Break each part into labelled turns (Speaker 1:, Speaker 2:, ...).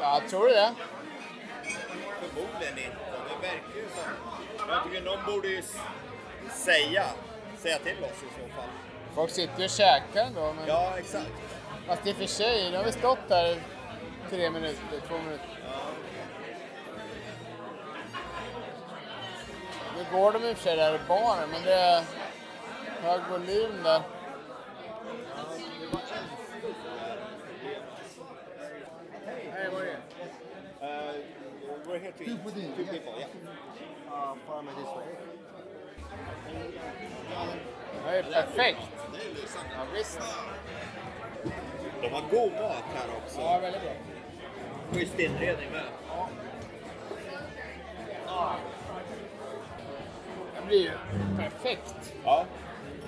Speaker 1: Ja, tror du det?
Speaker 2: Förmodligen inte. Det verkar ju som... Jag tycker någon borde ju säga, säga till oss i så fall.
Speaker 1: Folk sitter ju och käkar ändå. Men...
Speaker 2: Ja, exakt.
Speaker 1: Fast i och för sig, nu har vi stått här tre minuter, två minuter. Nu går de i och för sig där i baren, men det är hög volym där. Hey, what are you?
Speaker 2: Uh, we're here to
Speaker 3: Two
Speaker 2: eat. Two
Speaker 3: yeah.
Speaker 2: people, yeah.
Speaker 3: Uh, follow me this way.
Speaker 1: Det är perfekt. Ja, visst.
Speaker 2: De har god mat här också.
Speaker 1: Ja, väldigt bra.
Speaker 2: Schysst inredning med.
Speaker 1: Det blir ju perfekt.
Speaker 2: Ja.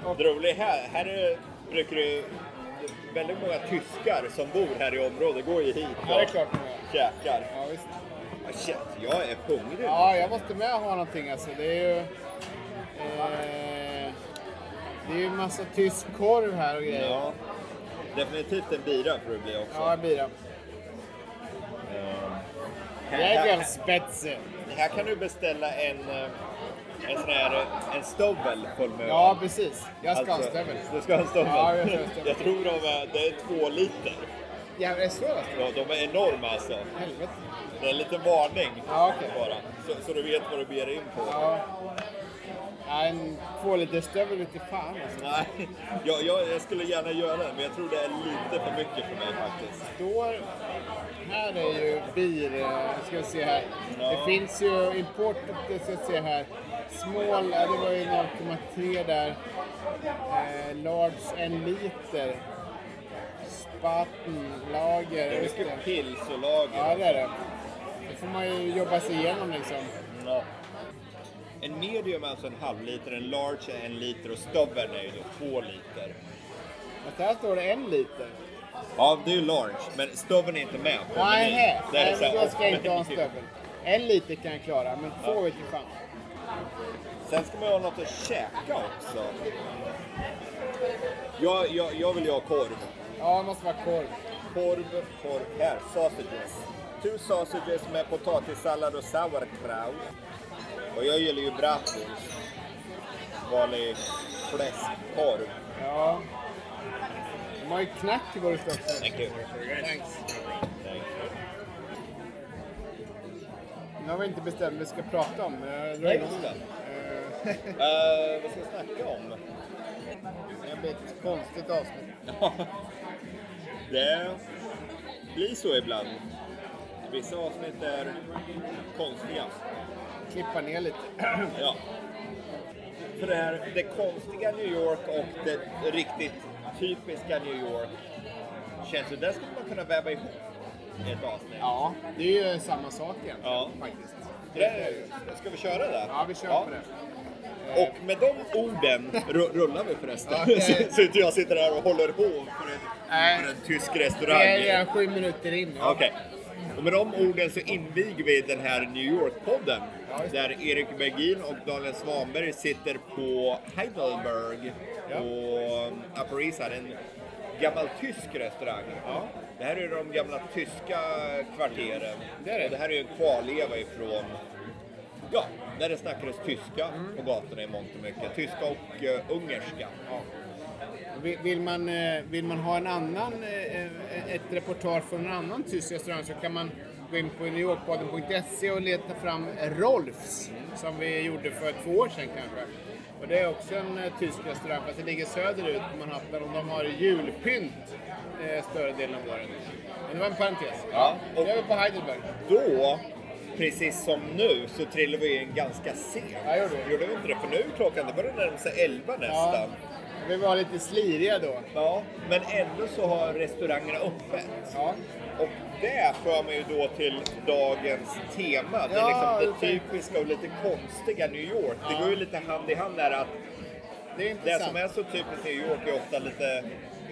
Speaker 2: Är här, här är, brukar det väldigt många tyskar som bor här i området går ju hit
Speaker 1: Ja, det är
Speaker 2: och
Speaker 1: klart
Speaker 2: käkar.
Speaker 1: Ja, visst.
Speaker 2: Ah, shit, jag är hungrig.
Speaker 1: Ja, jag måste med ha någonting alltså. Det är ju... Eh, det är ju massa tysk korv här och grejer.
Speaker 2: Ja. Definitivt en bira får det bli också.
Speaker 1: Ja, bira. Jägerspetze.
Speaker 2: här kan du beställa en, eh, en sån här eh, en stövel full med
Speaker 1: Ja, precis. Jag ska ha en stövel.
Speaker 2: Du ska ha en stövel?
Speaker 1: Ja, jag ska ha en stövel.
Speaker 2: jag tror de är, det är två liter.
Speaker 1: Ja, det är så alltså?
Speaker 2: Ja, de är enorma alltså.
Speaker 1: Helvete.
Speaker 2: Det är en liten varning
Speaker 1: Ja, okej.
Speaker 2: bara. Så, så du vet vad du ber in på.
Speaker 1: Ja. ja en två liter stövel ute fan alltså.
Speaker 2: Nej, jag, jag, jag skulle gärna göra det, men jag tror det är lite för mycket för mig faktiskt.
Speaker 1: Står... Här är ju bir... eh, Ska vi se här. Det finns ju import... Det ska jag se här. Small, det var ju 0,3 där. Eh, large, en liter. Spaten, lager.
Speaker 2: Det är mycket pils och lager.
Speaker 1: Ja, det är det. Det får man ju jobba sig igenom liksom.
Speaker 2: Ja. En medium är alltså en halv liter, en large är en liter och stubben är ju då två liter.
Speaker 1: Fast här står det en liter.
Speaker 2: Ja, det är ju large, men stubben är inte med
Speaker 1: Nej,
Speaker 2: Det är så
Speaker 1: då ska jag inte ha en stövel. En liter kan jag klara, men två vet jag fan.
Speaker 2: Sen ska man ju ha något att käka också. Jag, jag, jag vill ju ha korv.
Speaker 1: Ja, det måste vara korv.
Speaker 2: Korv, korv. Här, sausages. Two sausages med potatissallad och sauerkraut. Och jag gillar ju bratwurst. Vanlig fläskkorv.
Speaker 1: Ja. Ju knack i vårt också.
Speaker 2: Thank you.
Speaker 1: Thanks.
Speaker 2: Thank.
Speaker 1: Nu har vi inte bestämt vad vi ska prata om.
Speaker 2: Nej, just det.
Speaker 1: Eh,
Speaker 2: vad ska vi snacka om?
Speaker 1: Det blir ett konstigt avsnitt.
Speaker 2: Det blir så ibland. Vissa avsnitt är konstiga.
Speaker 1: Klippa ner lite.
Speaker 2: Ja. För det här, det konstiga New York och det riktigt typiska New York känns ju, där skulle man kunna väva ihop i ett avsnitt.
Speaker 1: Ja, det är ju samma sak egentligen
Speaker 2: Ja.
Speaker 1: faktiskt.
Speaker 2: Det, ska vi köra det?
Speaker 1: Ja, vi kör på det.
Speaker 2: Och med de orden ru- rullar vi förresten.
Speaker 1: Ja, okej.
Speaker 2: så, inte jag sitter här och håller hov för en,
Speaker 1: Nej.
Speaker 2: för en tysk
Speaker 1: Vi är
Speaker 2: restaurang.
Speaker 1: redan sju minuter in. Ja.
Speaker 2: Okej. Och med de orden så inviger vi den här New York-podden.
Speaker 1: Ja,
Speaker 2: där Erik Bergin och Daniel Svanberg sitter på Heidelberg
Speaker 1: Ja.
Speaker 2: på Upper East Side, en gammal tysk restaurang.
Speaker 1: Ja.
Speaker 2: Det här är de gamla tyska kvarteren.
Speaker 1: Det är det.
Speaker 2: Och det här är en kvarleva ifrån, ja, där det snackades tyska
Speaker 1: Mm.
Speaker 2: på gatorna i mångt och mycket. Tyska och uh, ungerska.
Speaker 1: Vill- Vill man, eh, vill man ha en annan, eh, ett reportage från en annan tysk restaurang så kan man gå in på newyorkpodden.se och leta fram Rolfs som vi gjorde för två år sedan kanske. Och det är också en eh, tysk restaurang fast det ligger söderut på Manhattan och de har julpynt eh, större delen av året. Men det var en parentes.
Speaker 2: Ja,
Speaker 1: Nu
Speaker 2: och-
Speaker 1: är vi på Heidelberg.
Speaker 2: Då, precis som nu, så trillar vi in ganska sent.
Speaker 1: Ja, gjorde vi.
Speaker 2: Gjorde vi inte det? För nu är klockan, det börjar närma sig 11
Speaker 1: Ja,
Speaker 2: nästan.
Speaker 1: Vi var lite sliriga då.
Speaker 2: Ja, men ändå så har restaurangerna öppet.
Speaker 1: Ja.
Speaker 2: Och det för mig ju då till dagens tema. Det är
Speaker 1: Ja,
Speaker 2: liksom det
Speaker 1: det-
Speaker 2: typiska och lite konstiga New York. Det
Speaker 1: Ja.
Speaker 2: går ju lite hand i hand där att
Speaker 1: Det
Speaker 2: det som är så typiskt New York är ofta lite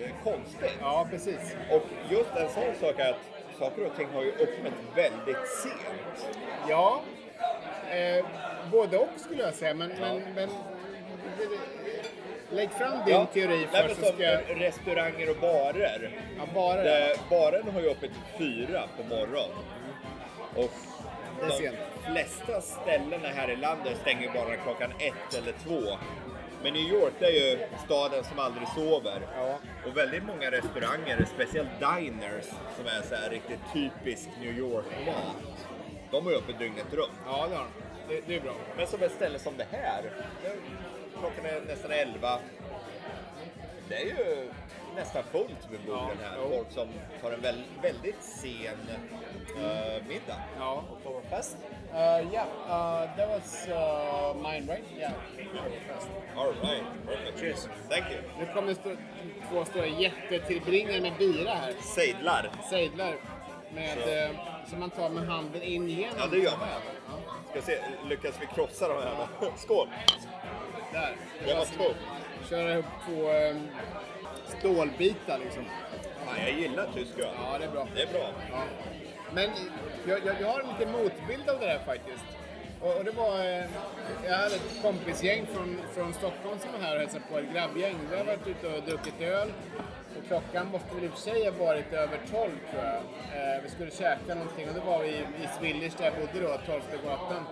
Speaker 2: eh, konstigt.
Speaker 1: Ja, precis.
Speaker 2: Och just en sån sak är att saker och ting har ju öppet väldigt sent.
Speaker 1: Ja, eh, både och skulle jag säga. Men, men, men lägg fram din teori
Speaker 2: Nej, men
Speaker 1: först så
Speaker 2: som
Speaker 1: ska
Speaker 2: restauranger och barer.
Speaker 1: Ja, bara det.
Speaker 2: Eh, Baren har ju öppet fyra på morgonen. Och de flesta ställena här i landet stänger bara klockan ett eller två. Men New York är ju staden som aldrig sover.
Speaker 1: Ja.
Speaker 2: Och väldigt många restauranger, speciellt diners, som är så här riktigt typisk New York-mat. De är öppet dygnet runt.
Speaker 1: Ja, det har de. Det, det är bra.
Speaker 2: Men som ett ställe som det här, klockan är nästan 11. Det är ju nästan fullt vid borden
Speaker 1: Ja,
Speaker 2: här.
Speaker 1: jo.
Speaker 2: Folk som tar en väl, väldigt sen uh, middag.
Speaker 1: Ja.
Speaker 2: Oktoberfest.
Speaker 1: Uh, yeah, uh, that was uh, mine, right? Yeah.
Speaker 2: All right, perfect. Cheers. Thank you.
Speaker 1: Nu kommer stå, två stora jättetillbringare med bira här.
Speaker 2: Sejdlar.
Speaker 1: Sejdlar. Med, eh, som man tar med handen in genom.
Speaker 2: Ja, det gör man. Ska se, lyckas vi krossa de här? Skål!
Speaker 1: där.
Speaker 2: Det var två.
Speaker 1: Köra ihop två eh, stålbitar liksom.
Speaker 2: Fan, jag gillar tysk öl.
Speaker 1: Ja, det är bra.
Speaker 2: Det är bra.
Speaker 1: Ja. Men jag, jag, jag har en liten motbild av det där faktiskt. Och, och det var, eh, jag hade ett kompisgäng från, från Stockholm som var här och hälsade på, ett grabbgäng. Vi har varit ute och druckit öl. Och klockan måste väl i och för sig ha varit över 12 tror jag. Eh, vi skulle käka någonting och då var vi i, i Swillers där jag bodde då, 12 gatan.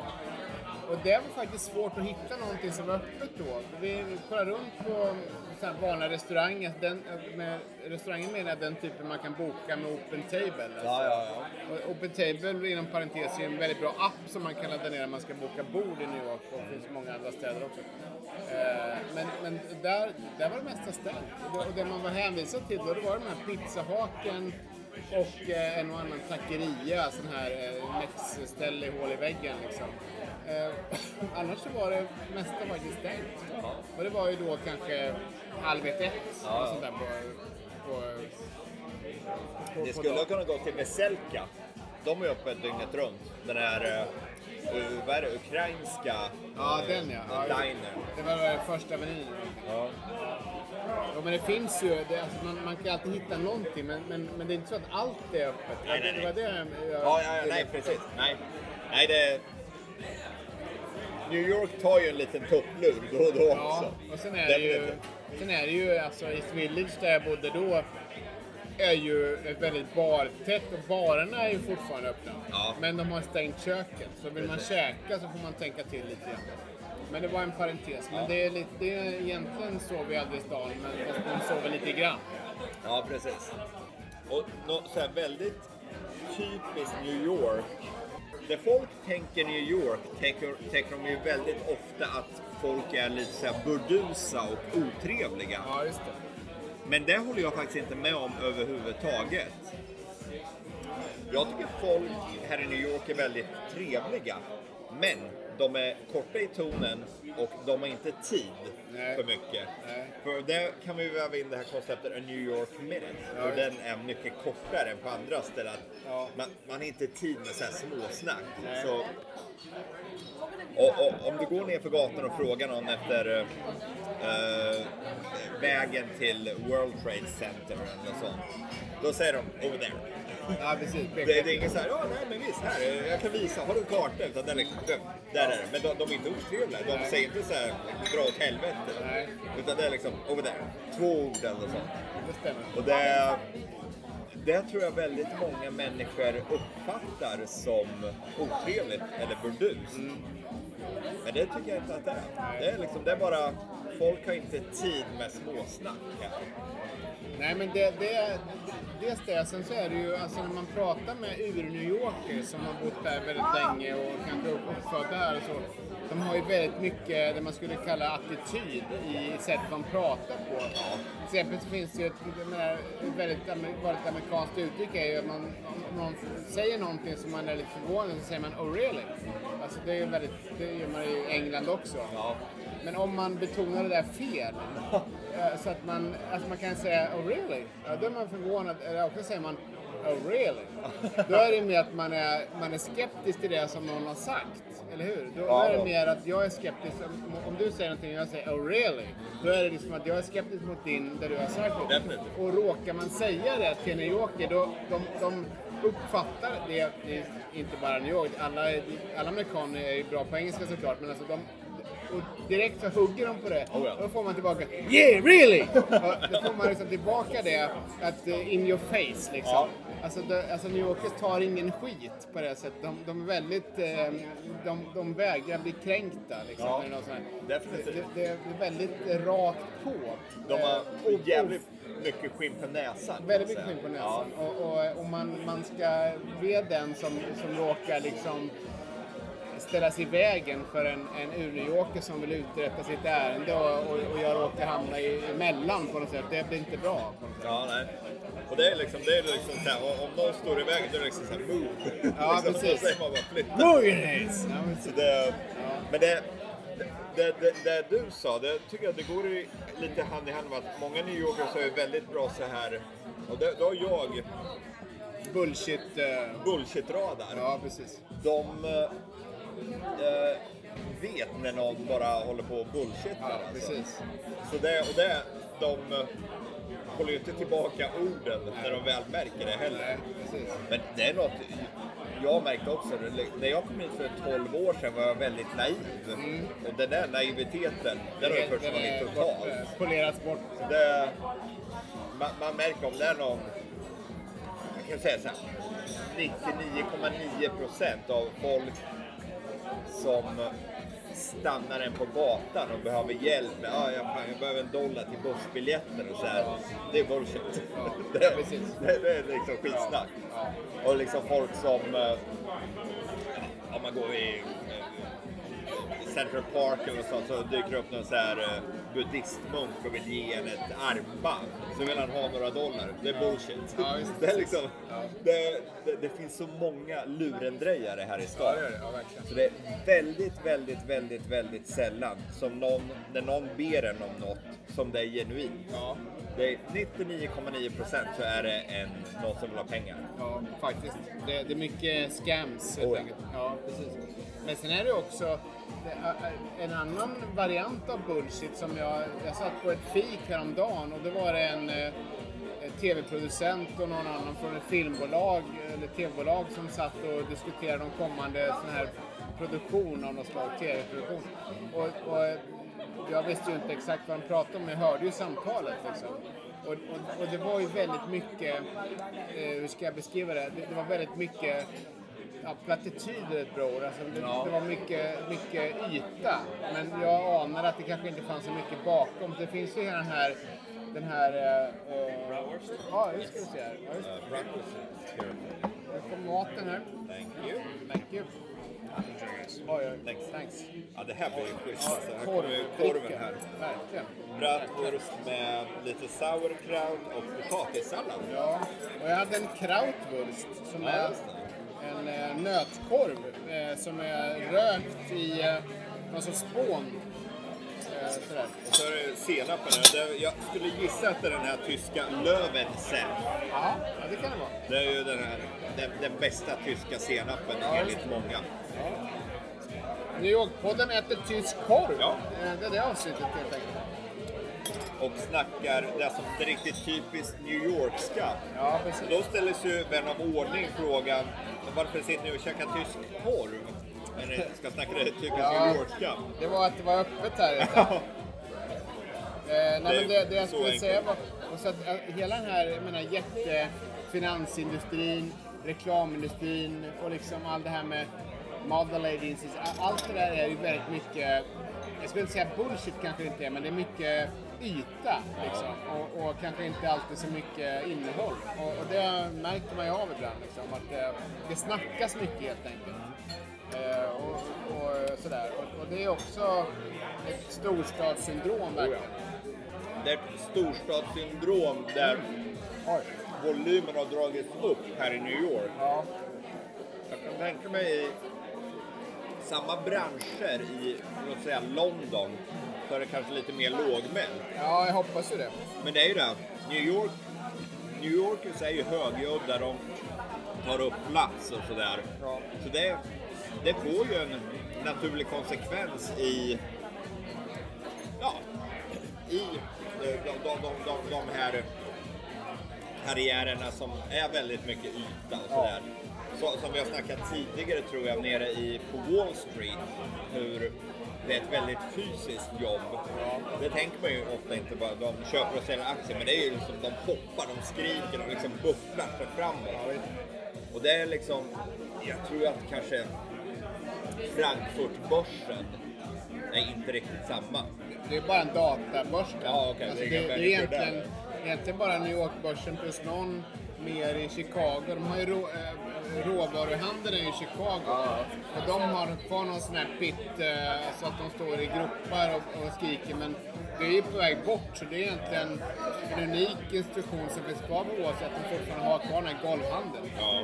Speaker 1: Och det var faktiskt svårt att hitta någonting som var öppet då. Vi kollade runt på här vanliga restauranger. Den, med, restaurangen menar jag den typen man kan boka med Open Table. Alltså.
Speaker 2: Ja, ja, ja.
Speaker 1: Och Open Table inom parentes är en väldigt bra app som man kan ladda ner när man ska boka bord i New York och det finns många andra städer också. Eh, Men, men där, där var det mesta ställt. Och det, man var hänvisad till då det var de här pizzahaken och eh, en och annan taqueria, sån här eh, mexställe i hål i väggen liksom. Eh, annars så var det mesta faktiskt stängt. Och det var ju då kanske halv ett, ett
Speaker 2: Ja, ja.
Speaker 1: sånt där på, på, på,
Speaker 2: Det skulle ha kunnat gå till Veselka. De är öppet dygnet runt. Den här, uh, vad är det, ukrainska
Speaker 1: Ja,
Speaker 2: eh,
Speaker 1: den ja. ja
Speaker 2: diner.
Speaker 1: det var väl första menyn.
Speaker 2: Ja.
Speaker 1: Ja, men det finns ju, det, alltså, man, man kan alltid hitta någonting men, men, men det är inte så att allt är öppet.
Speaker 2: Nej, nej,
Speaker 1: Det var det jag,
Speaker 2: Ja, ja, ja, nej precis. Nej, nej det... New York tar ju en liten topplur då och då
Speaker 1: Ja,
Speaker 2: också.
Speaker 1: och sen är det ju, sen är det ju alltså i Village där jag bodde då är ju ett väldigt bartätt och barerna är ju fortfarande öppna.
Speaker 2: Ja.
Speaker 1: Men de har stängt köket. Så vill man käka så får man tänka till lite grann. Men det var en parentes. Men det är, lite, det är egentligen så vi aldrig i stan, men fast de sover lite grann.
Speaker 2: Ja, precis. Och nå, så här väldigt typiskt New York. Där folk tänker New York tänker, tänker de ju väldigt ofta att folk är lite så här burdusa och otrevliga.
Speaker 1: Ja, just det.
Speaker 2: Men det håller jag faktiskt inte med om överhuvudtaget. Jag tycker folk här i New York är väldigt trevliga. Men de är korta i tonen och de har inte tid
Speaker 1: Nej.
Speaker 2: för mycket.
Speaker 1: Nej.
Speaker 2: För där kan vi väva in det här konceptet A New York Minute.
Speaker 1: Ja,
Speaker 2: och den är mycket kortare än på andra ställen.
Speaker 1: Ja.
Speaker 2: Man, man har inte tid med så här småsnack. Så, och, och, om du går ner för gatan och frågar någon efter eh, vägen till World Trade Center eller något sånt. Då säger de over there.
Speaker 1: Ja, precis.
Speaker 2: Det, det är ingen så här, ja nej men visst, här, jag kan visa, har du en karta? Utan den är, där är det. Men de, de är inte otrevliga. De säger inte så här, dra åt helvete.
Speaker 1: Nej.
Speaker 2: Utan det är liksom, over there. Två ord eller sånt.
Speaker 1: Det stämmer.
Speaker 2: Och det, det tror jag väldigt många människor uppfattar som otrevligt eller burdust. Men det tycker jag inte att det är. Det är, liksom, det är bara, folk har inte tid med småsnack här.
Speaker 1: Nej men det, det, dels det, sen så är det ju alltså när man pratar med ur-New Yorker som har bott där väldigt länge och kanske uppfödda här och så. De har ju väldigt mycket det man skulle kalla attityd i sättet de pratar på. Till exempel så finns det ju ett, menar, här väldigt amerikanskt uttryck är ju att man, om någon säger någonting som man är lite förvånad så säger man oh really? Alltså det är ju väldigt, det gör man i England också.
Speaker 2: Ja.
Speaker 1: Men om man betonar det där fel, eh, så att man, alltså man kan säga oh really? Ja, då är man förvånad. Eller också säger man oh really? Då är det mer att man är, man är skeptisk till det som någon har sagt. Eller hur? Då, är det mer att jag är skeptisk. Om, om du säger någonting och jag säger oh really? Då är det liksom att jag är skeptisk mot din, det du har sagt.
Speaker 2: Definitivt.
Speaker 1: Och råkar man säga det till New Yorker, då, de, de, uppfattar det, det är inte bara New York, alla, alla amerikaner är ju bra på engelska såklart, men alltså de och direkt så hugger de på det.
Speaker 2: Oh ja.
Speaker 1: Och då får man tillbaka Yeah, really! Och då får man liksom tillbaka det, att eh, in your face liksom.
Speaker 2: Ja.
Speaker 1: Alltså, det, alltså New Yorkers tar ingen skit på det sättet. De, de är väldigt, eh, de, de vägrar bli kränkta liksom.
Speaker 2: Ja, definitivt.
Speaker 1: Det, det, det är väldigt rakt på.
Speaker 2: De har
Speaker 1: Eh, och-
Speaker 2: jävligt mycket skinn på näsan.
Speaker 1: Väldigt mycket skinn på näsan. Och, och, och man, man ska be den som, som råkar liksom ställa sig i vägen för en, en ur-New-Yorker som vill uträtta sitt ärende och, och, och jag råkar hamna i, emellan på något sätt. Det blir inte bra. På något sätt.
Speaker 2: Ja, nej. Och det är liksom, det är liksom så här, om någon står i vägen då är det liksom såhär move.
Speaker 1: Ja,
Speaker 2: liksom,
Speaker 1: precis.
Speaker 2: Då säger man bara flytta.
Speaker 1: Mojenes! Ja, men,
Speaker 2: Så det, men det, det, det, det du sa, det tycker jag det går i lite hand i hand med att många New Yorkers är väldigt bra så här och det, då har jag
Speaker 1: bullshit. eh,
Speaker 2: bullshit-radar.
Speaker 1: ja, precis.
Speaker 2: De eh, vet när någon bara håller på och bullshittar.
Speaker 1: Ja,
Speaker 2: alltså.
Speaker 1: precis.
Speaker 2: Så det, och det, de eh, håller ju inte tillbaka orden när de väl märker det heller.
Speaker 1: Nej.
Speaker 2: Men det är något jag märkte också. När jag kom hit för 12 år sedan var jag väldigt naiv. Och den där naiviteten, den har ju försvunnit totalt.
Speaker 1: eh, Polerats bort.
Speaker 2: Det, man, man märker om det är någon, jag kan säga så här, 99,9 procent av folk som stannar en på gatan och behöver hjälp med, ah, jag, fan, jag behöver en dollar till bussbiljetten och så här. Det är bullshit. det,
Speaker 1: precis.
Speaker 2: det, det är liksom skitsnack. Och liksom folk som, eh, om man går i eh, Central Park eller så, så dyker upp någon så här eh, buddhistmunk och vill ge en ett armband. Så vill han ha några dollar. Det är bullshit.
Speaker 1: Ja, visst.
Speaker 2: det, är liksom, det, det, det finns så många lurendrejare här i
Speaker 1: Ja,
Speaker 2: stan.
Speaker 1: det gör det. Ja, verkligen.
Speaker 2: Så det är väldigt, väldigt, väldigt, väldigt sällan som någon, när någon ber en om något som det är genuint.
Speaker 1: Ja.
Speaker 2: Det är 99,9 procent så är det en, någon som vill ha pengar.
Speaker 1: Ja, faktiskt. Det, det är mycket scams helt
Speaker 2: Oh, ja.
Speaker 1: enkelt. Ja, precis. Men sen är det också Eh, eh, en annan variant av bullshit som jag... Jag satt på ett fik häromdagen och då var det en eh, tv-producent och någon annan från ett filmbolag eller tv-bolag som satt och diskuterade om kommande sån här produktion av något slag, tv-produktion. Och, och jag visste ju inte exakt vad de pratade om, men jag hörde ju samtalet liksom. Och, och, och det var ju väldigt mycket, eh, hur ska jag beskriva det? Det, det var väldigt mycket Ja, plattityder är ett bra ord. Alltså det,
Speaker 2: Ja.
Speaker 1: det var mycket, mycket yta. Men jag anade att det kanske inte fanns så mycket bakom. Det finns ju den här... Den här eh, ja, just ska vi se här. Ja, just,
Speaker 2: Uh,
Speaker 1: nu kommer maten här.
Speaker 2: Thank you.
Speaker 1: Thank you. Oj, oj.
Speaker 2: Thanks.
Speaker 1: Thanks.
Speaker 2: Ja, det här blir ju schysst
Speaker 1: Ja,
Speaker 2: alltså. Här kommer ju korven här.
Speaker 1: Verkligen.
Speaker 2: Bratwurst med lite sauerkraut och potatissallad.
Speaker 1: Ja, och jag hade en krautwurst som
Speaker 2: Ja,
Speaker 1: är. En eh, nötkorv eh, som är rökt i eh, någon sorts spån. Eh, sådär.
Speaker 2: Och så är det senapen här. Det- Jag skulle gissa att det är den här tyska.
Speaker 1: Jaha, ja, det kan det vara.
Speaker 2: Det är ju den här, den, den bästa tyska senapen enligt många.
Speaker 1: New York-podden äter tysk korv.
Speaker 2: Ja.
Speaker 1: Eh, Det är det avsnittet helt enkelt.
Speaker 2: Och snackar det som är riktigt typiskt New Yorkska.
Speaker 1: Ja, precis.
Speaker 2: Då ställer sig vän av ordning frågan varför sitter ni och käkar tysk korv? Ni ska snacka det typiskt
Speaker 1: Ja.
Speaker 2: New Yorkska.
Speaker 1: Det var att det var öppet här. Eh, nej, men det, det jag skulle
Speaker 2: enkelt.
Speaker 1: säga var och så att, eh, hela den här jag menar, jättefinansindustrin, reklamindustrin och liksom allt det här med mother ladies, allt det där är ju väldigt mycket, jag skulle inte säga bullshit kanske det inte är, men det är mycket yta liksom. och, och kanske inte alltid så mycket innehåll. Och, och det märker man ju av ibland liksom, att det, det snackas mycket helt enkelt. Eh, och, och sådär. Och, det är också ett storstadssyndrom verkligen.
Speaker 2: Det är ett storstadssyndrom där
Speaker 1: Oj.
Speaker 2: volymen har dragits upp här i New York.
Speaker 1: Ja.
Speaker 2: Jag kan tänka mig samma branscher i, låt säga London, så är det kanske lite mer lågmält.
Speaker 1: ja, jag hoppas ju det.
Speaker 2: Men det är ju det, New York, New Yorkers är ju högljudda, de tar upp plats och sådär.
Speaker 1: Ja.
Speaker 2: Så det, det får ju en naturlig konsekvens i, ja, i de, de, de, de, de här karriärerna som är väldigt mycket yta och sådär. Så, som vi har snackat tidigare tror jag nere i, på Wall Street. Hur det är ett väldigt fysiskt jobb. Det tänker man ju ofta inte bara. De köper och säljer aktier men det är ju liksom, de hoppar, de skriker, de liksom bufflar sig framåt. Och det är liksom, jag tror att kanske Frankfurtbörsen är inte riktigt samma.
Speaker 1: Det är bara en databörs.
Speaker 2: Ja, okej,
Speaker 1: alltså,
Speaker 2: det
Speaker 1: det,
Speaker 2: är inga
Speaker 1: egentligen, egentligen bara New York-börsen plus någon mer i Chicago. De har ju rå, äh, råvaruhandeln i Chicago. Och de har kvar någon sån här pit eh, så att de står i gruppar och, och skriker. Men det är ju på väg bort så det är egentligen en unik institution som finns kvar på Ås att de fortfarande har kvar den här golvhandeln.
Speaker 2: Ja.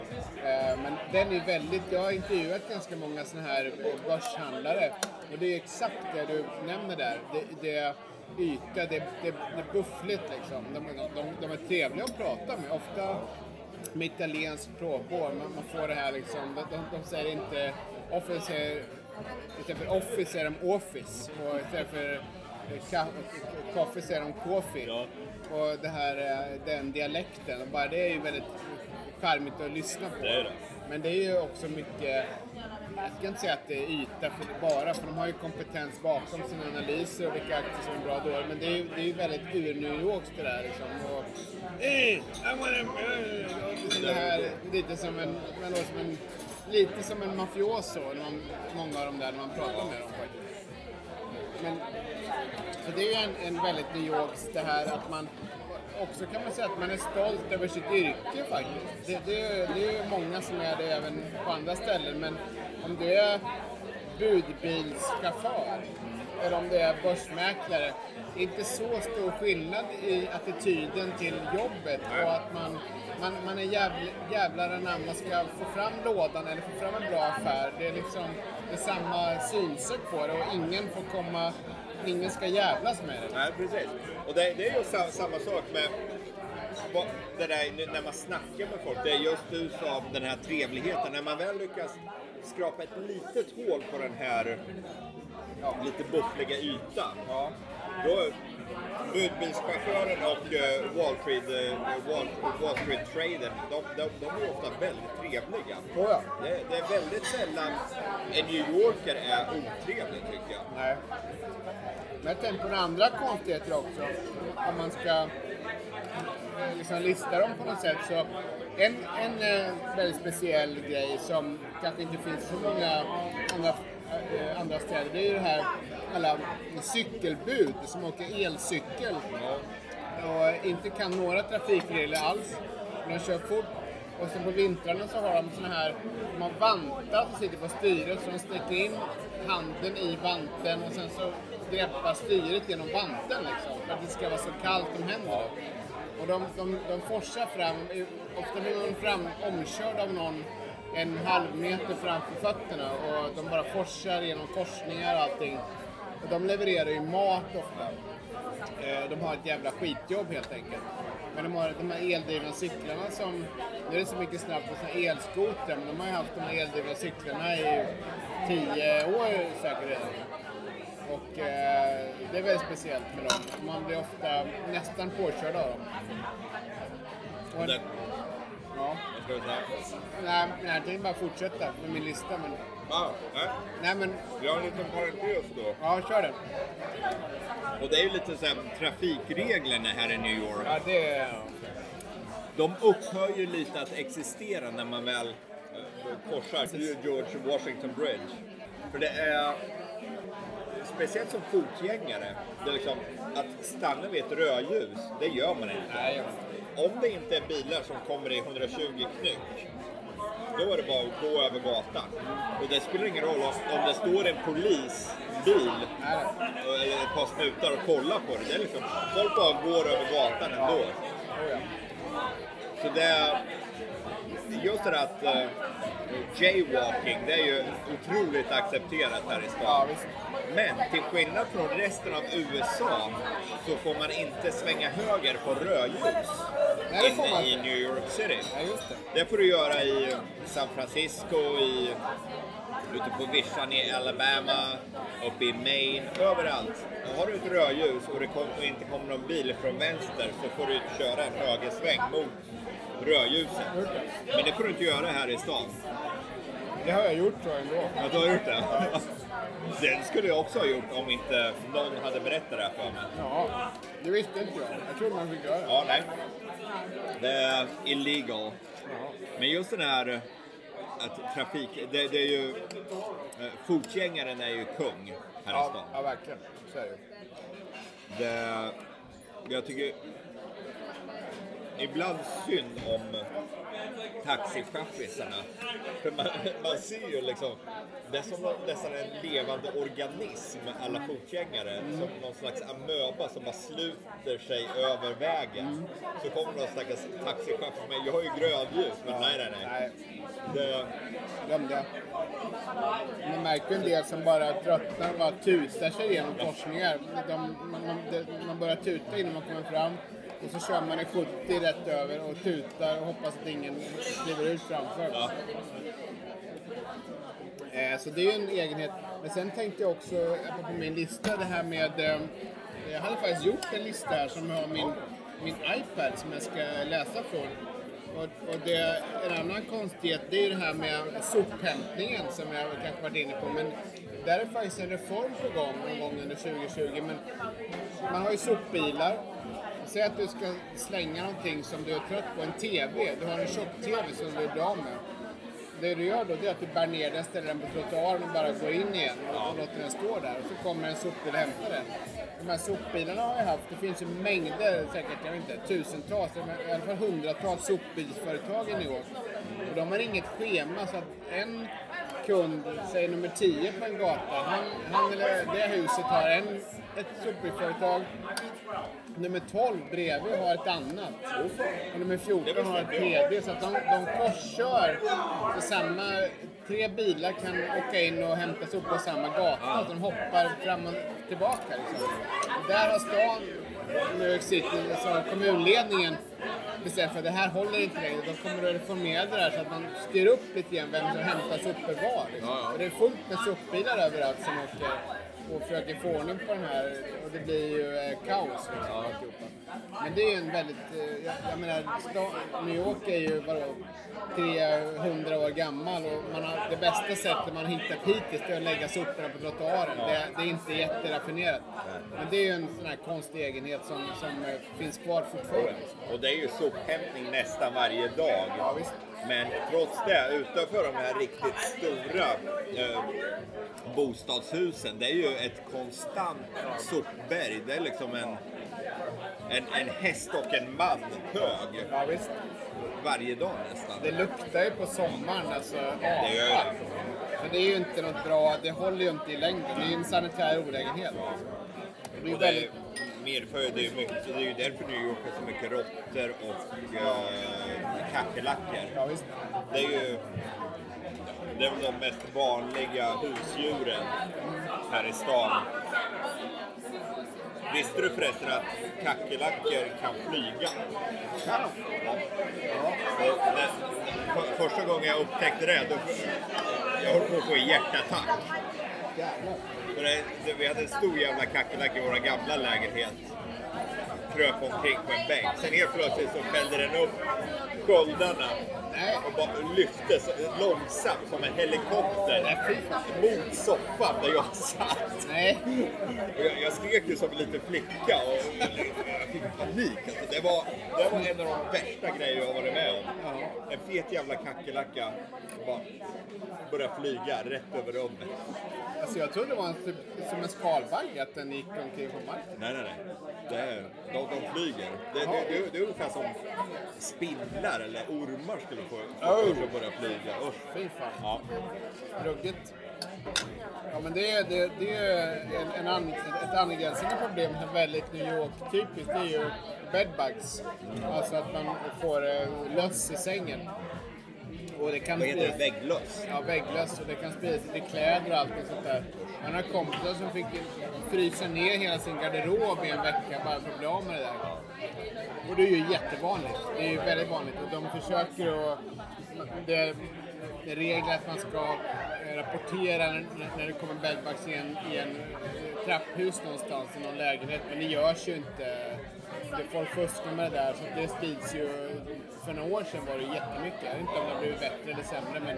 Speaker 1: Eh, Men den är väldigt, jag har intervjuat ganska många sådana här börshandlare och det är exakt det du nämner där. Det, det yta, det, det, det är buffligt liksom. De, de, de är trevliga att prata med. Ofta med italiensk pråpår, man, man får det här liksom, de, de, de säger inte office, säger, istället för office säger de office och istället för ka, kaffe säger de coffee.
Speaker 2: Ja.
Speaker 1: Och det här, eh, den dialekten, bara det är ju väldigt charmigt att lyssna på.
Speaker 2: Det det.
Speaker 1: Men det är ju också mycket, jag ska inte säga att det är yta för bara, för de har ju kompetens bakom sina analyser och vilka aktier som är bra dåliga. Men det är ju det är ju väldigt ur-New Yorks det där liksom. Och, eh, I wanna, det här, lite som en, man låter som en, lite som en mafioso, när man, många av dem där, när man pratar med dem faktiskt. Men, så det är ju en, en väldigt New Yorks det här att man också kan man säga att man är stolt över sitt yrke faktiskt. Det, det, är- det är ju många som är det även på andra ställen men om du är budbilschaufför eller om du är börsmäklare, det är inte så stor skillnad i attityden till jobbet och att man, man, man är jävl, jävlar anamma ska få fram lådan eller få fram en bra affär. Det är liksom det är samma synsätt på det och ingen får komma, ingen ska jävlas med det.
Speaker 2: Nej, precis. Och det, det är ju sa, samma sak med det där när man snackar med folk. Det är just du sa, den här trevligheten. När man väl lyckas skrapa ett litet hål på den här ja, lite buffliga ytan.
Speaker 1: Ja.
Speaker 2: Då, budbilschauffören och uh, Wall Street, eh, Wall, Wall Street tradern, de, de, de är ofta väldigt trevliga.
Speaker 1: Oh ja.
Speaker 2: Det, det är väldigt sällan en New Yorker är otrevlig tycker jag.
Speaker 1: Nej. Men jag tänker på några andra konstigheter också. Om man ska eh, liksom lista dem på något sätt. Så en, en eh, väldigt speciell grej som kanske inte finns i så många andra, eh, andra städer. Det är ju det här alla cykelbud som åker elcykel. Och inte kan några trafikregler alls. De kör fort. Och sen på vintrarna så har de såna här, de har vantar som sitter på styret så de sticker in handen i vanten och sen så greppa styret genom vanten liksom. För att det ska vara så kallt om händerna. Och de, de, de forsar fram, ofta blir man fram, omkörd av någon en halv meter framför fötterna och de bara forsar genom korsningar och allting. Och de levererar ju mat ofta. Eh, de har ett jävla skitjobb helt enkelt. Men de har de här eldrivna cyklarna som, nu är det så mycket snabbt på såna elskotrar, men de har ju haft de här eldrivna cyklarna i tio år säkert redan. Och eh, det är väldigt speciellt med dem. Man blir ofta nästan påkörd av dem. Och
Speaker 2: Det,
Speaker 1: ja.
Speaker 2: vad ska jag säga?
Speaker 1: Nej, nej, jag tänkte bara fortsätta med min lista. Men,
Speaker 2: Ah, nej.
Speaker 1: nej men,
Speaker 2: Vi har en liten parentes då.
Speaker 1: ja kör den.
Speaker 2: Och det är ju lite så här, trafikreglerna här i New York.
Speaker 1: Ja, det är...
Speaker 2: De upphör ju lite att existera när man väl eh, korsar George Washington Bridge. För det är, speciellt som fotgängare, det är liksom att stanna vid ett rödljus, det gör man inte.
Speaker 1: Nej,
Speaker 2: Om det inte är bilar som kommer i 120 knyck, då är det bara att gå över gatan. Och det spelar ingen roll om det står en polisbil eller ett par snutar och kollar på det. det är liksom, folk bara går över gatan ändå. Så det är just det där att uh, jaywalking, det är ju otroligt accepterat här i stan. Men till skillnad från resten av USA så får man inte svänga höger på rödljus.
Speaker 1: Nej, man
Speaker 2: inne i. New York City.
Speaker 1: Ja, just det.
Speaker 2: Det får du göra i San Francisco, i, ute på vischan i Alabama, uppe i Maine, överallt. Har du ett rödljus och det kom, och inte kommer någon bil från vänster så får du köra en högersväng mot rödljuset. Men det får du inte göra här i stan.
Speaker 1: Det har jag gjort tror jag ändå.
Speaker 2: Ja, du har gjort det? Det skulle jag också ha gjort om inte någon hade berättat det här för mig.
Speaker 1: Ja, det visste inte jag. Jag trodde man fick göra det.
Speaker 2: Ja, nej. Det är illegal.
Speaker 1: Ja.
Speaker 2: Men just den här att trafik, det, det är ju... eh, Fotgängaren är ju kung här i
Speaker 1: Ja,
Speaker 2: stan.
Speaker 1: ja, verkligen. Så är det.
Speaker 2: Det, jag tycker ibland synd om taxichaffisarna. För man, man ser ju liksom, det är som nästan en levande organism, alla fotgängare. Som någon slags amöba som bara sluter sig över vägen. Så kommer någon stackars taxichaffis med, jag har ju grönljus, men nej, nej, nej.
Speaker 1: Nej,
Speaker 2: Det,
Speaker 1: glömde. Man märker en del som bara tröttnar och bara tutar sig igenom korsningar. De, man, det, man börjar tuta innan man kommer fram och så kör man i 70 rätt över och tutar och hoppas att ingen kliver ut framför.
Speaker 2: ja.
Speaker 1: Eh, Så det är ju en egenhet. Men sen tänkte jag också på min lista det här med... eh, Jag hade faktiskt gjort en lista här som har min, min iPad som jag ska läsa från. Och, och det, en annan konstighet det är det här med sophämtningen som jag kanske varit inne på. Men där är faktiskt en reform på gång någon gång under 2020. Men man har ju sopbilar. Säg att du ska slänga någonting som du är trött på, en TV. Du har en tjock-TV som du är bra med. Det du gör då det är att du bär ner den, ställer den på trottoaren och bara går in igen och, och låter den stå där. Och så kommer en sopbil och hämtar den. De här sopbilarna har jag haft, det finns ju mängder, säkert jag vet inte, tusentals, i alla fall hundratals sopbilsföretag i New York. Och de har inget schema så att en kund, säg nummer 10 på en gata, han, han eller det huset har en, ett sopbilsföretag. Nummer 12 bredvid har ett annat. Och nummer 14 har ett tredje. Så att de, de korskör. Så samma, tre bilar kan åka in och hämtas upp på samma gata. Så de hoppar fram och tillbaka. Liksom. Där har stan, New York City, alltså kommunledningen bestämt för att det här håller inte längre. De kommer att reformera det här så att man styr upp lite grann vem som hämtar sopor var. Liksom. Och det är fullt med sopbilar överallt som åker och försöker få ordning på den här och det blir ju eh, kaos liksom, alltihopa. Men det är ju en väldigt, eh, jag, jag menar, New York är ju vadå, 300 år gammal och man har, det bästa sättet man har hittat hittills det är att lägga soporna på trottoaren. Det, det är inte jätteraffinerat. Men det är ju en sån här konstig egenhet som, som eh, finns kvar fortfarande.
Speaker 2: Och det är ju sophämtning nästan varje dag.
Speaker 1: Ja.
Speaker 2: Men trots det, utanför de här riktigt stora eh, bostadshusen, det är ju ett konstant sopberg. Det är liksom en, en, en häst och en man hög
Speaker 1: Ja, visst.
Speaker 2: varje dag nästan.
Speaker 1: Det luktar ju på sommaren, alltså
Speaker 2: Det gör det.
Speaker 1: Så det är ju inte något bra, det håller ju inte i längden. Det är ju en sanitär olägenhet. Det blir
Speaker 2: Och det
Speaker 1: väldigt...
Speaker 2: medför ju, det mycket, det är ju därför New York har så mycket råttor och eh, kackerlackor.
Speaker 1: Ja.
Speaker 2: Det är ju det är väl de mest vanliga husdjuren här i stan. Visste du förresten att kackerlackor kan flyga?
Speaker 1: Ja.
Speaker 2: Och när, för, första gången jag upptäckte det, då, jag höll på att få en hjärtattack. För det, det, vi hade en stor jävla kackerlacka i vår gamla lägenhet. Kröp omkring på en bänk. Sen helt plötsligt så fällde den upp sköldarna och bara lyfte långsamt som en helikopter mot soffan där jag satt.
Speaker 1: Nej.
Speaker 2: Och jag, jag skrek ju som en liten flicka och jag fick panik. Alltså, det, var, det var en av de värsta grejer jag varit med om. En fet jävla kackerlacka bara började flyga rätt över rummet.
Speaker 1: Alltså jag trodde det var en, typ, som en skalbagge, att den gick omkring på marken.
Speaker 2: Nej, nej, nej. Det de, de flyger. Det, det, det, det är ungefär som spindlar eller ormar skulle få för sig att börja flyga. Usch.
Speaker 1: Fy fan.
Speaker 2: Ja.
Speaker 1: Ruggigt. Ja men det är, det, det är en, en an, ett angränsande problem som är väldigt New York-typiskt. Det är ju bedbugs. Alltså att man får eh, löss i sängen. Och det kan
Speaker 2: vad heter det? Vägglöss?
Speaker 1: Ja, vägglöss och det kan spridas lite kläder och allt och sånt där. Han har kompisar som fick frysa ner hela sin garderob i en vecka bara för att bli av med det där. Och det är ju jättevanligt. Det är ju väldigt vanligt. Och de försöker att... Det, regler att man ska eh, rapportera när, det kommer bedbugs i en, i en trapphus någonstans i någon lägenhet. Men det görs ju inte. Det, folk fuskar med det där. Så det sprids ju. För några år sedan var det jättemycket. Jag vet inte om det har blivit bättre eller sämre men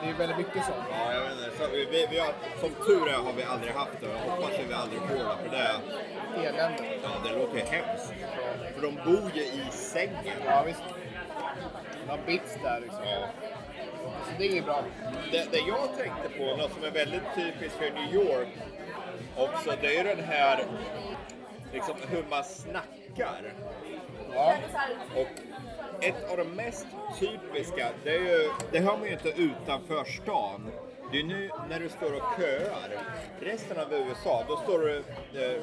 Speaker 1: det är väldigt mycket sånt.
Speaker 2: Ja, jag vet inte. Så vi, vi, vi har, som tur är har vi aldrig haft det. Jag hoppas att vi aldrig får det. För det,
Speaker 1: Elände.
Speaker 2: ja, det låter hemskt. För de bor ju i sängen.
Speaker 1: Ja visst. Det har bits där liksom.
Speaker 2: Ja.
Speaker 1: Så det är inget bra.
Speaker 2: Det, det jag tänkte på, något som är väldigt typiskt för New York också, det är den här liksom hur man snackar.
Speaker 1: Ja.
Speaker 2: Och ett av de mest typiska, det är ju, det hör man ju inte utanför stan. Det är nu när du står och köar. Resten av USA, då står du, eh,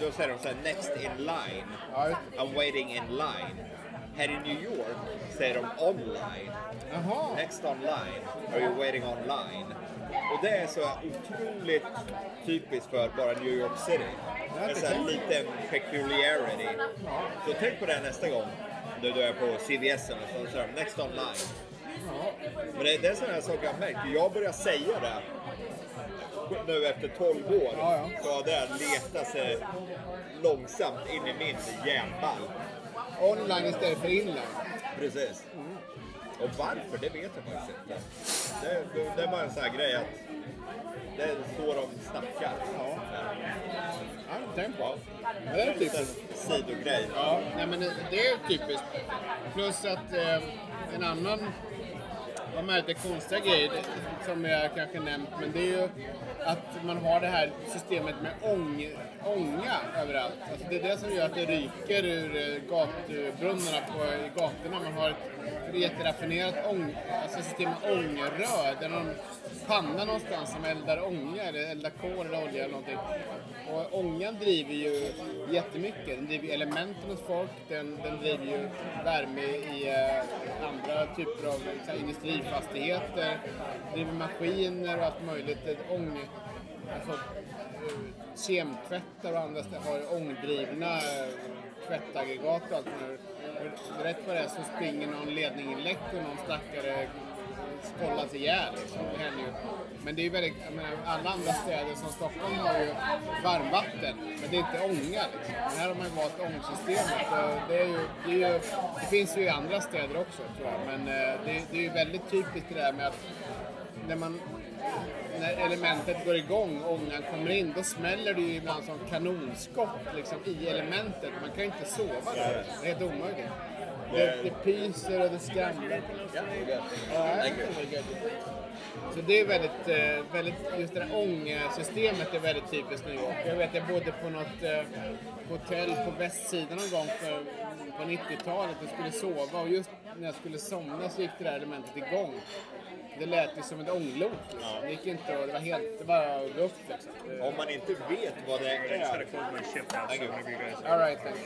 Speaker 2: då säger de så här next in line. I'm waiting in line. Här i New York säger de online.
Speaker 1: Jaha.
Speaker 2: Next online. Are you waiting online? Och det är så otroligt typiskt för bara New York City.
Speaker 1: Ja,
Speaker 2: En sån här liten peculiarity. Så tänk på det nästa gång du, du är på CVS eller så, så next online. Men det, det är sådana här saker jag märkt. Jag börjar säga det nu efter 12 år.
Speaker 1: Ja, ja.
Speaker 2: Så har det letat sig långsamt in i min hjärnball.
Speaker 1: Online istället för inline.
Speaker 2: Precis. Och varför, det vet jag faktiskt inte. Det, det, det är bara en sån här grej att det är så de snackar.
Speaker 1: Ja. Ja, tänk på.
Speaker 2: Ja.
Speaker 1: Ja, det är typiskt.
Speaker 2: sidogrej.
Speaker 1: Ja, nej, men det, det är typiskt. Plus att eh, en annan man lite konstiga grejer det- som jag kanske nämnt, men det är ju att man har det här systemet med ång, ånga överallt. Alltså det är det som gör att det ryker ur eh, gatubrunnarna på i gatorna. Man har ett jätteraffinerat ång, alltså system med ångrör. Där någon panna någonstans som eldar ånga eller eldar kol eller olja eller någonting. Och ångan driver ju jättemycket. Den driver elementen hos folk, den, den driver ju värme i eh, andra typer av så här, industrifastigheter, driver maskiner och allt möjligt. Ång, alltså, eh, kemtvättar och andra ställen har ångdrivna eh, tvättaggregat och allt sånt där. Rätt vad det är så springer någon ledning läck och någon stackare skållas ihjäl. Liksom. Det händer ju. Men det är ju väldigt, jag menar, alla andra städer som Stockholm har ju varmvatten, men det är inte ånga. Liksom. Men här har man ju valt ångsystemet. Det, är ju, det, är ju, det finns ju i andra städer också tror jag, men eh, det, det är ju väldigt typiskt det där med att när man när elementet går igång och ångan kommer in, då smäller det ju ibland som kanonskott liksom, i elementet. Man kan ju inte sova där. Det är helt omöjligt. Det, det pyser och det skramlar. Ja. Så det är väldigt, eh, väldigt, just det där ångsystemet är väldigt typiskt New York. Jag vet, jag bodde på något eh, hotell på västsidan någon gång för, på 90-talet och skulle sova och just när jag skulle somna så gick det där elementet igång. Det lät ju som ett ånglok. Liksom. Det gick inte och det var helt, det var luft liksom.
Speaker 2: Om man inte vet vad det är,
Speaker 4: guys
Speaker 1: All right, thanks.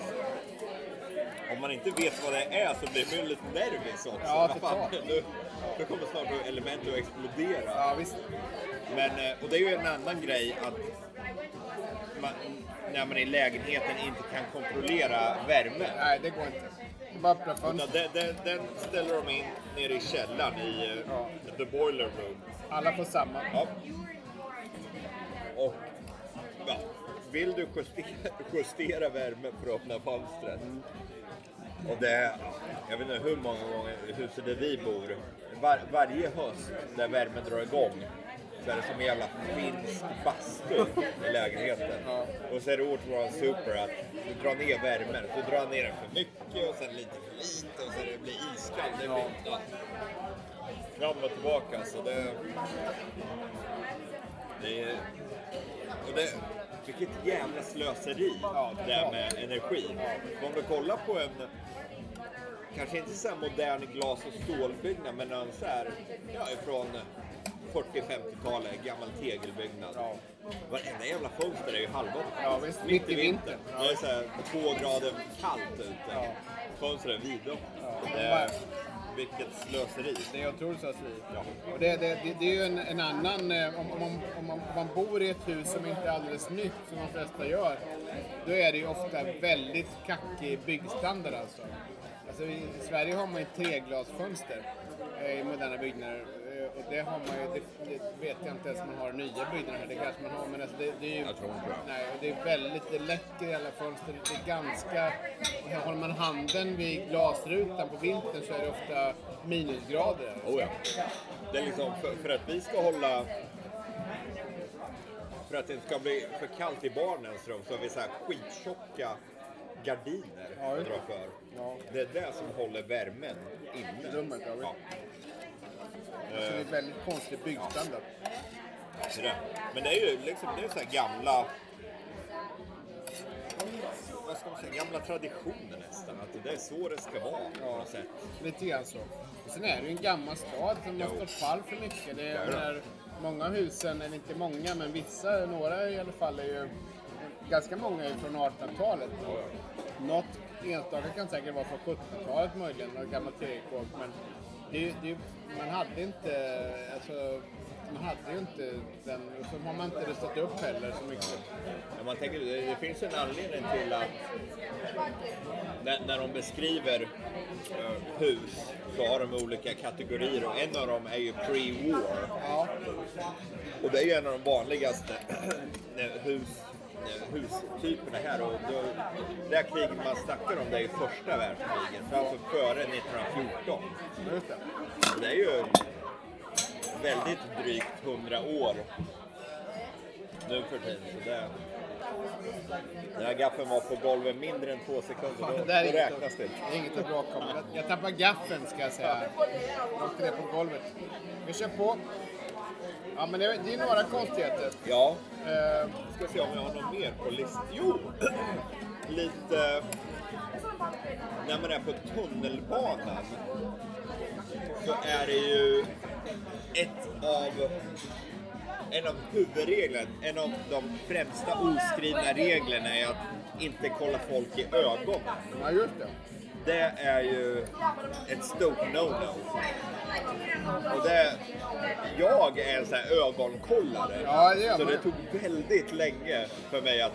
Speaker 2: om man inte vet vad det är så blir man ju lite nervös också.
Speaker 1: Ja, totalt.
Speaker 2: nu, nu kommer snart elementet att explodera.
Speaker 1: Ja, visst.
Speaker 2: Men, eh, och det är ju en annan grej att man, när man i lägenheten inte kan kontrollera värmen.
Speaker 1: Nej, det går inte.
Speaker 2: Utan den, den, den ställer de in nere i källaren i eh, the boiler room.
Speaker 1: Alla får samma.
Speaker 2: Ja. Och ja, vill du justera, justera värmen för att öppna fönstret. Och det är, jag vet inte hur många gånger huset där vi bor, var, varje höst när värmen drar igång så är det som en jävla finsk bastu i lägenheten. Och så är det åt våran super att du drar ner värmen, så drar ner den för mycket och sen lite för lite och så det blir iskallt. Det blir, ja. Fram och tillbaka så det... Det. Och det, vilket jävla slöseri det är med energi. För Om du kollar på en, kanske inte så här modern glas och stålbyggnad, men en så här, ja, ifrån 40-50-talet, gammal tegelbyggnad. Varenda jävla fönster är ju halvöppet.
Speaker 1: Ja, visst. Mitt i vintern.
Speaker 2: Det är så här två grader kallt ute. Fönstren är vidöppna. Det är- vilket slöseri.
Speaker 1: Det är otroligt slöseri. Och det, det, det, det är ju en, en annan, eh, om, om, man, om, man, om man bor i ett hus som inte är alldeles nytt, som de flesta gör, då är det ju ofta väldigt kackig byggstandard alltså. alltså I Sverige har man ju treglasfönster eh, i moderna byggnader. Och det har man ju, det, det vet jag inte ens om man har i nya byggnader, det kanske man har, men alltså det, det är ju...
Speaker 2: Jag tror inte.
Speaker 1: Nej, och det är väldigt, det läcker i alla fönster. Det är ganska... Håller man handen vid glasrutan på vintern så är det ofta minusgrader.
Speaker 2: Oh ja. Det är liksom för, för att vi ska hålla... För att det inte ska bli för kallt i barnens rum så har vi så här skittjocka gardiner
Speaker 1: Ja,
Speaker 2: att dra
Speaker 1: det.
Speaker 2: för.
Speaker 1: Ja.
Speaker 2: Det är det som håller värmen inne.
Speaker 1: Rummet, ja, visst.
Speaker 2: ja.
Speaker 1: Så det är väldigt konstig byggstandard.
Speaker 2: Det. Men det är ju liksom, det är så här gamla... Vad ska man säga? Gamla traditioner nästan. Att det är så det ska vara på något sätt.
Speaker 1: Lite grann så. Och sen är det ju en gammal stad som har stått fall för mycket. Det är,
Speaker 2: Ja, ja.
Speaker 1: när många av husen, eller inte många, men vissa, några i alla fall, är ju ganska många är från 1800-talet. Något enstaka kan säkert vara från 1700-talet möjligen, några gamla tegelkåk. Men det, det, man hade inte, alltså, man hade ju inte den, och så har man inte rustat upp heller så mycket.
Speaker 2: Ja, man tänker, det, det finns en anledning till att när, när de beskriver eh, hus så har de olika kategorier och en av dem är ju pre-war.
Speaker 1: Ja,
Speaker 2: Och det är ju en av de vanligaste hus, hustyperna här. Och då, det här kriget man snackar om det är ju första världskriget, så alltså före 1914.
Speaker 1: just det.
Speaker 2: Är ju väldigt drygt 100 år nu för tiden. Så det, den här gaffeln var på golvet mindre än två sekunder. Då,
Speaker 1: Det
Speaker 2: då räknas det.
Speaker 1: det är inget att bråka om. Jag- Jag tappar gaffeln ska jag säga. Jag åkte ner på golvet. Vi kör på. Ja, men det är, det är några konstigheter.
Speaker 2: Ja,
Speaker 1: Eh,
Speaker 2: ska se om jag har något mer på listan. Jo! Lite... När man är på tunnelbanan så är det ju ett av en av huvudreglerna, en av de främsta oskrivna reglerna är att inte kolla folk i ögonen.
Speaker 1: ja, just det.
Speaker 2: Det är ju ett stort no-no. Och det, jag är en sån här ögonkollare.
Speaker 1: Ja, det
Speaker 2: så det tog väldigt länge för mig att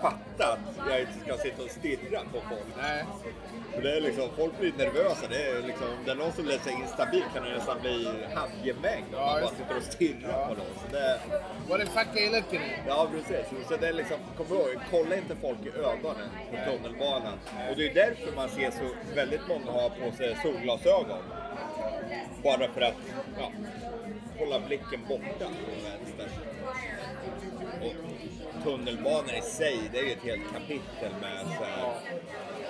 Speaker 2: fatta att jag inte ska sitta och stirra på folk.
Speaker 1: Nej.
Speaker 2: För det är liksom, folk blir nervösa. Det är liksom, om det är någon som läser sig instabil kan det nästan bli handgemäng om
Speaker 1: Ja,
Speaker 2: man bara sitter och stirrar på någon. Så det,
Speaker 1: What the fuck are you looking at?
Speaker 2: Ja, precis. Så det är liksom, kom ihåg, kolla inte folk i ögonen på tunnelbanan. Och det är därför man ser så väldigt många har på sig solglasögon. Bara för att ja, hålla blicken borta från vänster. Och tunnelbanan i sig, det är ju ett helt kapitel med så här,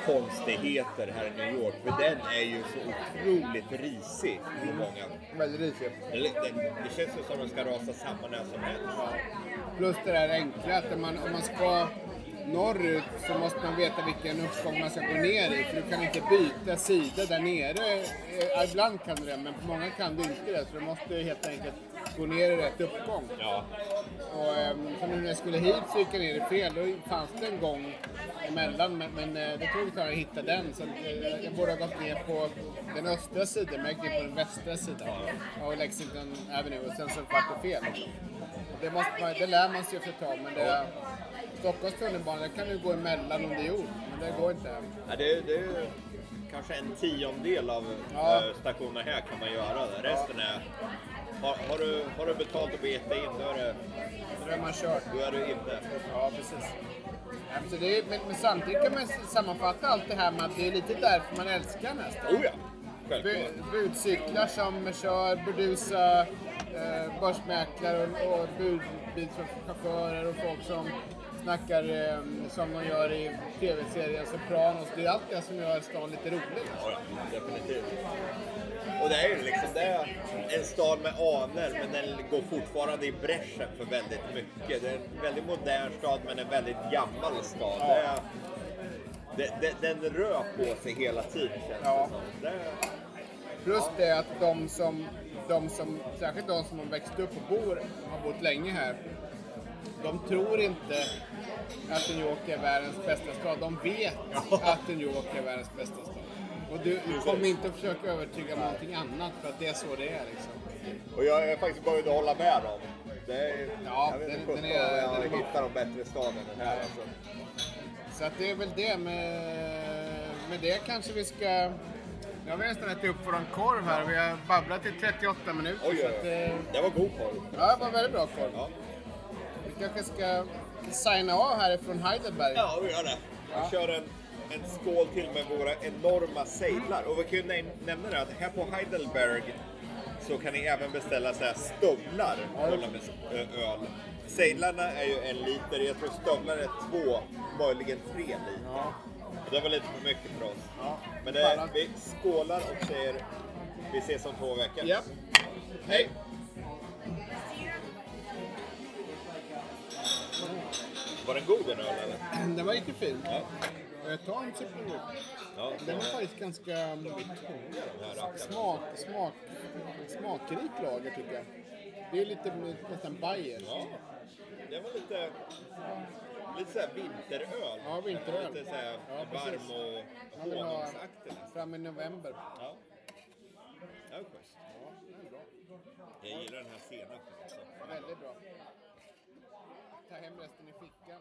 Speaker 2: konstigheter här i New York. För den är ju så otroligt risig på många.
Speaker 1: Väldigt risigt.
Speaker 2: Det, det, det känns ju som att den ska rasa samman när som helst.
Speaker 1: Plus det där enkla att man, om man ska norrut så måste man veta vilken uppgång man ska gå ner i. För du kan inte byta sida där nere. Eh, Ibland kan du det, men på många kan du inte det. Så du måste helt enkelt gå ner i rätt uppgång.
Speaker 2: Ja,
Speaker 1: Och, ehm, så nu när jag skulle hit så gick jag ner i fel. Då fanns det en gång emellan, men, men eh, det tog ett tag att hitta den. Så att, eh, jag borde ha gått ner på den östra sidan, men jag gick ner på den västra sidan. Av Lexington Avenue och sen så vart det fel. Liksom. Det, måste man, det lär man sig efter ett tag, men det, Stockholms tunnelbana det kan ju gå emellan under jord, men det går inte.
Speaker 2: Ja, det, är- det är kanske en tiondel av
Speaker 1: Ja.
Speaker 2: eh, stationerna här kan man göra det. Resten är... Har, har, du, har du betalt och beta in, då är, det,
Speaker 1: då är man kört.
Speaker 2: då är du inne.
Speaker 1: Ja, precis. Ja, det är, men, men samtidigt kan man sammanfatta allt det här med att det är lite därför man älskar nästan.
Speaker 2: Oh ja,
Speaker 1: Bu-
Speaker 2: självklart.
Speaker 1: budcyklar som kör burdusa eh, börsmäklare och, och budbilschaufförer och folk som snackar eh, som de gör i tv-serien Sopranos. Det är allt det som gör stan lite rolig.
Speaker 2: Ja, definitivt. Och det är ju liksom det är en stad med aner, men den går fortfarande i bräschen för väldigt mycket. Det är en väldigt modern stad, men en väldigt gammal stad. Det är, det, det, den rör på sig hela tiden, känns
Speaker 1: Ja.
Speaker 2: det som.
Speaker 1: Plus det att de som, de som, särskilt de som har växt upp och bor, har bott länge här, de tror inte att New York är världens bästa stad. De vet att New York är världens bästa stad. Och du, du kommer inte att försöka övertyga med någonting annat för att det är så det är liksom.
Speaker 2: Och jag är faktiskt börjat att hålla med dem. Det är,
Speaker 1: Ja,
Speaker 2: jag vet
Speaker 1: den-
Speaker 2: inte
Speaker 1: den är-
Speaker 2: om jag
Speaker 1: den
Speaker 2: hittar någon bättre stad än den här alltså.
Speaker 1: Så att det är väl det med, med det kanske vi ska... Nu har vi nästan ätit upp våran korv här. Vi har babblat i 38 minuter.
Speaker 2: Oj,
Speaker 1: så att, eh,
Speaker 2: Det var god korv.
Speaker 1: ja, det var väldigt bra korv.
Speaker 2: Ja.
Speaker 1: Vi kanske ska signa av härifrån Heidelberg.
Speaker 2: Ja, vi gör det. Vi kör en, en skål till med våra enorma sejdlar. Och vi kan ju nä- nämna det att här på Heidelberg så kan ni även beställa så här stövlar fulla med öl. Sejdlarna är ju en liter, jag tror stövlar är två, möjligen tre liter.
Speaker 1: Ja.
Speaker 2: Det var lite för mycket för oss.
Speaker 1: Ja.
Speaker 2: Men det, vi skålar och säger vi ses om två veckor.
Speaker 1: Ja.
Speaker 2: Hej! Var den god den ölen?
Speaker 1: Den var riktigt fin.
Speaker 2: Ja.
Speaker 1: Jag tar en supergod.
Speaker 2: ja.
Speaker 1: Den var faktiskt ganska mm, smak, smak, smakrik lager tycker jag. Det är lite nästan Bayer.
Speaker 2: Ja, det var lite, lite såhär vinteröl.
Speaker 1: Ja, vinteröl.
Speaker 2: Lite såhär
Speaker 1: Ja,
Speaker 2: varm och honungsaktig.
Speaker 1: fram i november.
Speaker 2: Ja, det var schysst. Jag gillar den här senapen också.
Speaker 1: Väldigt bra. Ta hem resten i fickan.